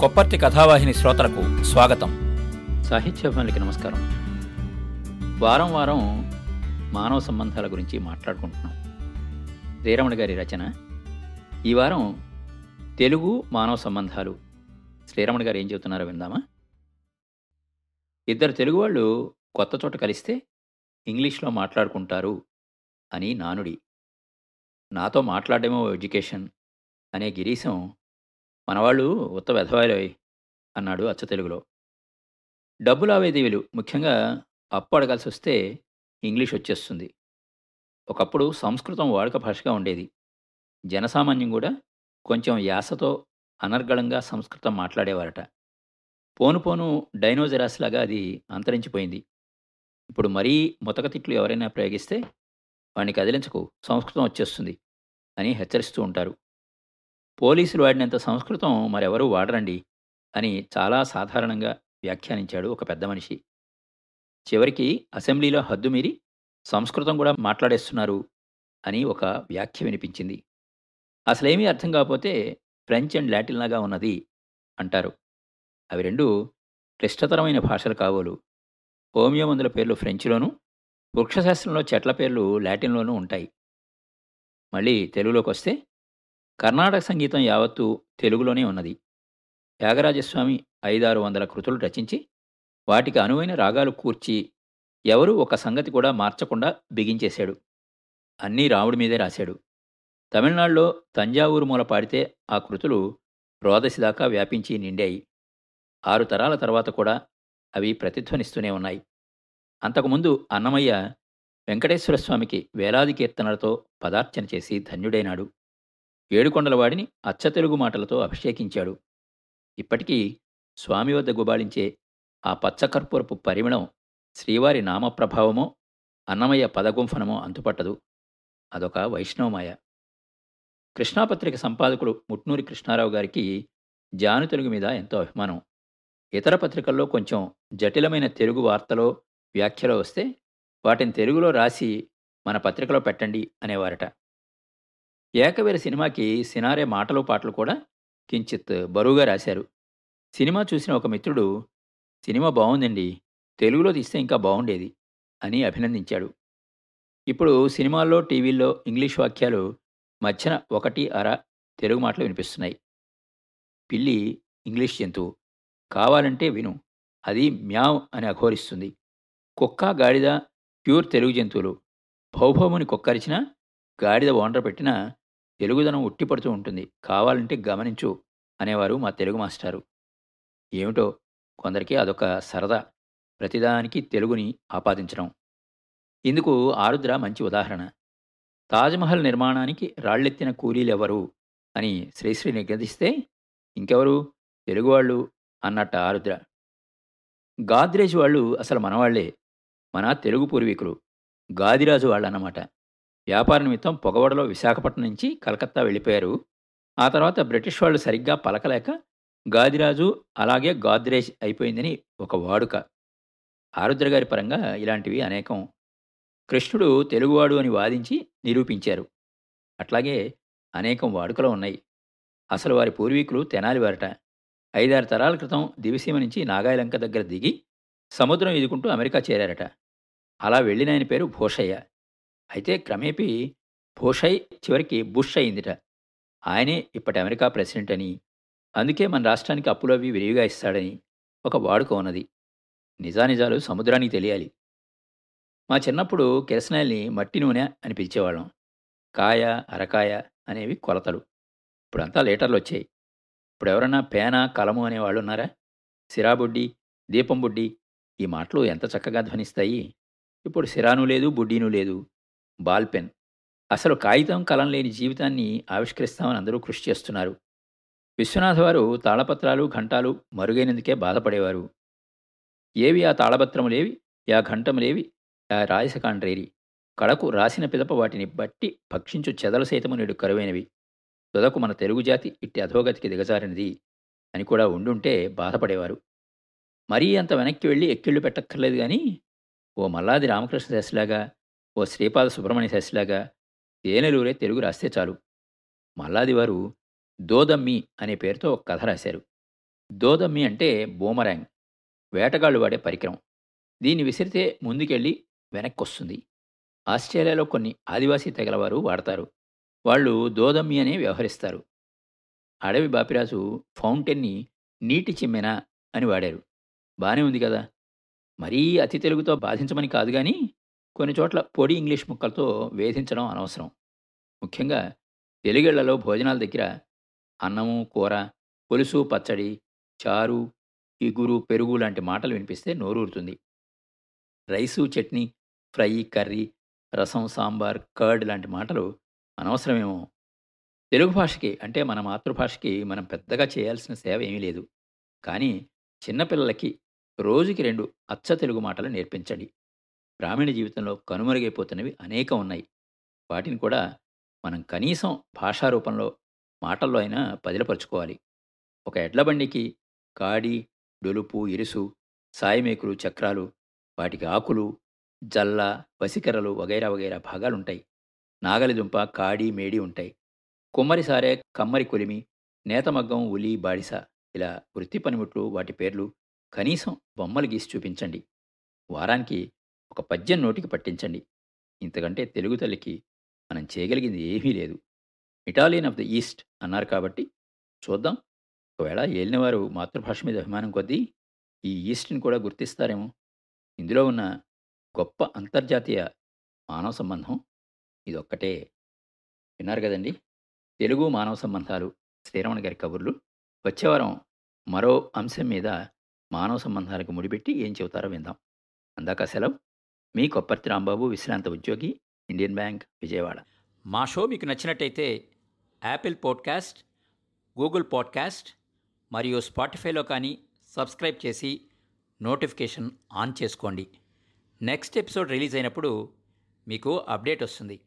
కొప్పర్తి కథావాహిని శ్రోతలకు స్వాగతం. సాహిత్యాభిమానులకి నమస్కారం. వారం వారం మానవ సంబంధాల గురించి మాట్లాడుకుంటున్నాం. శ్రీరమణ గారి రచన. ఈ వారం తెలుగు మానవ సంబంధాలు. శ్రీరమణ గారు ఏం చెబుతున్నారో విందామా? ఇద్దరు తెలుగు వాళ్ళు కొత్త చోట కలిస్తే ఇంగ్లీష్లో మాట్లాడుకుంటారు అని నానుడి. నాతో మాట్లాడేమో ఎడ్యుకేషన్ అనే గిరీశం మనవాళ్ళు ఉత్త వెధవాయిలోయ్ అన్నాడు అచ్చ తెలుగులో. డబ్బు లావాదేవీలు ముఖ్యంగా అప్పు అడగాల్సి వస్తే ఇంగ్లీష్ వచ్చేస్తుంది. ఒకప్పుడు సంస్కృతం వాడుక భాషగా ఉండేది. జనసామాన్యం కూడా కొంచెం యాసతో అనర్గళంగా సంస్కృతం మాట్లాడేవారట. పోను పోను డైనోజరాసిలాగా అది అంతరించిపోయింది. ఇప్పుడు మరీ ముతక తిట్లు ఎవరైనా ప్రయోగిస్తే వాడిని కదిలించకు సంస్కృతం వచ్చేస్తుంది అని హెచ్చరిస్తూ ఉంటారు. పోలీసులు వాడినంత సంస్కృతం మరెవరూ వాడరండి అని చాలా సాధారణంగా వ్యాఖ్యానించాడు ఒక పెద్ద మనిషి. చివరికి అసెంబ్లీలో హద్దు మీరి సంస్కృతం కూడా మాట్లాడేస్తున్నారు అని ఒక వ్యాఖ్య వినిపించింది. అసలేమీ అర్థం కాకపోతే ఫ్రెంచ్ అండ్ లాటిన్ లాగా ఉన్నది అంటారు. అవి రెండు క్లిష్టతరమైన భాషలు కావోలు హోమియో మందుల పేర్లు ఫ్రెంచ్లోనూ వృక్షశాస్త్రంలో చెట్ల పేర్లు లాటిన్లోనూ ఉంటాయి. మళ్ళీ తెలుగులోకి వస్తే కర్ణాటక సంగీతం యావత్తు తెలుగులోనే ఉన్నది. త్యాగరాజస్వామి ఐదారు వందల కృతులు రచించి వాటికి అనువైన రాగాలు కూర్చి ఎవరూ ఒక సంగతి కూడా మార్చకుండా బిగించేశాడు. అన్నీ రాముడి మీదే రాశాడు. తమిళనాడులో తంజావూరు మూల పాడితే ఆ కృతులు రోదసి దాకా వ్యాపించి నిండాయి. ఆరు తరాల తర్వాత కూడా అవి ప్రతిధ్వనిస్తూనే ఉన్నాయి. అంతకుముందు అన్నమయ్య వెంకటేశ్వర స్వామికి వేలాది కీర్తనలతో పదార్చన చేసి ధన్యుడైనాడు. ఏడుకొండలవాడిని అచ్చతెలుగు మాటలతో అభిషేకించాడు. ఇప్పటికీ స్వామి వద్ద గుబాళించే ఆ పచ్చకర్పూరపు పరిమళం శ్రీవారి నామప్రభావమో అన్నమయ్య పదగుంఫనమో అంతుపట్టదు. అదొక వైష్ణవమాయ. కృష్ణాపత్రిక సంపాదకుడు ముట్నూరి కృష్ణారావు గారికి జాను తెలుగు మీద ఎంతో అభిమానం. ఇతర పత్రికల్లో కొంచెం జటిలమైన తెలుగు వార్తలో వ్యాఖ్యలో వస్తే వాటిని తెలుగులో రాసి మన పత్రికలో పెట్టండి అనేవారట. ఏకవీర సినిమాకి సినారే మాటలు పాటలు కూడా కించిత్ బరువుగా రాశారు. సినిమా చూసిన ఒక మిత్రుడు సినిమా బాగుందండి తెలుగులో తీస్తే ఇంకా బాగుండేది అని అభినందించాడు. ఇప్పుడు సినిమాల్లో టీవీల్లో ఇంగ్లీష్ వాక్యాలు మధ్యన ఒకటి అర తెలుగు మాటలు వినిపిస్తున్నాయి. పిల్లి ఇంగ్లీష్ జంతువు కావాలంటే విను అది మ్యావ్ అని అఘోరిస్తుంది. కుక్క గాడిద ప్యూర్ తెలుగు జంతువులు భౌభౌముని కుక్కరిచినా గాడిద ఓండ్ర పెట్టినా తెలుగుదనం ఉట్టిపడుతూ ఉంటుంది. కావాలంటే గమనించు అనేవారు మా తెలుగు మాస్టారు. ఏమిటో కొందరికి అదొక సరదా. ప్రతిదానికి తెలుగుని ఆపాదించడం. ఇందుకు ఆరుద్ర మంచి ఉదాహరణ. తాజ్మహల్ నిర్మాణానికి రాళ్ళెత్తిన కూలీలెవరు అని శ్రీశ్రీ నిగదిస్తే ఇంకెవరు? తెలుగువాళ్ళు అన్నట్ట ఆరుద్ర. గాద్రేజ్ వాళ్ళు అసలు మనవాళ్ళే. మన తెలుగు పూర్వీకులు. గాదిరాజు వాళ్ళన్నమాట. వ్యాపార నిమిత్తం పొగవడలో విశాఖపట్నం నుంచి కలకత్తా వెళ్ళిపోయారు. ఆ తర్వాత బ్రిటిష్ వాళ్ళు సరిగ్గా పలకలేక గాదిరాజు అలాగే గాద్రేజ్ అయిపోయిందని ఒక వాడుక. ఆరుద్ర గారి పరంగా ఇలాంటివి అనేకం. కృష్ణుడు తెలుగువాడు అని వాదించి నిరూపించారు. అట్లాగే అనేకం వాడుకలు ఉన్నాయి. అసలు వారి పూర్వీకులు తెనాలి వారట. ఐదారు తరాల క్రితం దివిసీమ నుంచి నాగాయలంక దగ్గర దిగి సముద్రం ఎదుకుంటూ అమెరికా చేరారట. అలా వెళ్ళిన ఆయన పేరు భూషయ్య. అయితే క్రమేపీ భూషై చివరికి బుష్ అయిందిట ఆయనే ఇప్పటి అమెరికా ప్రెసిడెంట్ అని అందుకే మన రాష్ట్రానికి అప్పులు అవి విరివిగా ఇస్తాడని ఒక వాడుక ఉన్నది. నిజానిజాలు సముద్రానికి తెలియాలి. మా చిన్నప్పుడు కిరసనాయల్ని మట్టి నూనె అని పిలిచేవాళ్ళం. కాయ అరకాయ అనేవి కొలతలు. ఇప్పుడంతా లీటర్లు వచ్చాయి ఇప్పుడు ఎవరన్నా పేన కలము అనేవాళ్ళు ఉన్నారా సిరాబుడ్డి దీపం బుడ్డి ఈ మాటలు ఎంత చక్కగా ధ్వనిస్తాయి? ఇప్పుడు సిరాను లేదు బుడ్డీను లేదు. బాల్ పెన్ అసలు కాగితం కలం లేని జీవితాన్ని ఆవిష్కరిస్తామని అందరూ కృషి చేస్తున్నారు. విశ్వనాథ్ వారు తాళపత్రాలు ఘంటాలు మరుగైనందుకే బాధపడేవారు. ఏవి ఆ తాళపత్రములేవి యా ఘంటములేవి యా రాయసకాండ్రేరి కళకు రాసిన పిదప వాటిని బట్టి భక్షించు చెదల సైతము నేడు కరువైనవి. తుదకు మన తెలుగు జాతి ఇట్టి అధోగతికి దిగజారినది అని కూడా ఉండుంటే బాధపడేవారు. మరీ అంత వెనక్కి వెళ్ళి ఎక్కిళ్ళు పెట్టక్కర్లేదు కానీ ఓ మల్లాది రామకృష్ణ శాస్త్రిలాగా ఓ శ్రీపాద సుబ్రహ్మణ్య శాస్త్రిలాగా తేనెలూరే తెలుగు రాస్తే చాలు. మల్లాది వారు దోదమ్మి అనే పేరుతో ఒక కథ రాశారు. దోదమ్మి అంటే బూమరాంగ్. వేటగాళ్ళు వాడే పరికరం. దీన్ని విసిరితే ముందుకెళ్ళి వెనక్కి వస్తుంది ఆస్ట్రేలియాలో కొన్ని ఆదివాసీ తెగలవారు వాడతారు. వాళ్ళు దోదమ్మి అనే వ్యవహరిస్తారు. అడవి బాపిరాజు ఫౌంటైన్ని నీటి చిమ్మెన అని వాడారు. బానే ఉంది కదా. మరీ అతి తెలుగుతో బాధించమని కాదు కానీ కొన్ని చోట్ల పొడి ఇంగ్లీష్ ముక్కలతో వేధించడం అనవసరం. ముఖ్యంగా తెలుగిళ్ళలో భోజనాల దగ్గర అన్నము కూర పులుసు పచ్చడి చారు ఇగురు పెరుగు లాంటి మాటలు వినిపిస్తే నోరూరుతుంది. Rice chutney fry curry rasam sambar curd లాంటి మాటలు అనవసరమేమో. తెలుగు భాషకి అంటే మన మాతృభాషకి మనం పెద్దగా చేయాల్సిన సేవ ఏమీ లేదు. కానీ చిన్నపిల్లలకి రోజుకి రెండు అచ్చ తెలుగు మాటలు నేర్పించండి. గ్రామీణ జీవితంలో కనుమరుగైపోతున్నవి అనేకం ఉన్నాయి. వాటిని కూడా మనం కనీసం భాషా రూపంలో మాటల్లో అయినా పదిలపరుచుకోవాలి. ఒక ఎడ్ల బండికి కాడి డొలుపు ఇరుసు సాయమేకులు చక్రాలు వాటికి ఆకులు జల్ల వసికరలు వగైరా వగైరా భాగాలుంటాయి. నాగలిదుంప కాడి మేడి ఉంటాయి. కుమ్మరి సారే కమ్మరి కొలిమి నేతమగ్గం ఉలి బాడిస ఇలా వృత్తి పనిముట్లు వాటి పేర్లు కనీసం బొమ్మలు గీసి చూపించండి. వారానికి ఒక పద్యం నోటికి పట్టించండి. ఇంతకంటే తెలుగు తల్లికి మనం చేయగలిగింది ఏమీ లేదు. ఇటాలియన్ ఆఫ్ ద ఈస్ట్ అన్నారు కాబట్టి చూద్దాం. ఒకవేళ ఏలినవారు మాతృభాష మీద అభిమానం కొద్దీ ఈ ఈస్ట్ని కూడా గుర్తిస్తారేమో. ఇందులో ఉన్న గొప్ప అంతర్జాతీయ మానవ సంబంధం ఇదొక్కటే. విన్నారు కదండి? తెలుగు మానవ సంబంధాలు శ్రీరమణ గారి కబుర్లు. వచ్చేవారం మరో అంశం మీద మానవ సంబంధాలకు ముడిపెట్టి ఏం చెబుతారో విందాం. అందాక సెలవు. మీ కొప్పర్తి రాంబాబు విశ్రాంత ఉద్యోగి ఇండియన్ బ్యాంక్ విజయవాడ. మా షో మీకు నచ్చినట్టయితే యాపిల్ పాడ్కాస్ట్ గూగుల్ పాడ్కాస్ట్ మరియు స్పాటిఫైలో కానీ సబ్స్క్రైబ్ చేసి నోటిఫికేషన్ ఆన్ చేసుకోండి. నెక్స్ట్ ఎపిసోడ్ రిలీజ్ అయినప్పుడు మీకు అప్డేట్ వస్తుంది.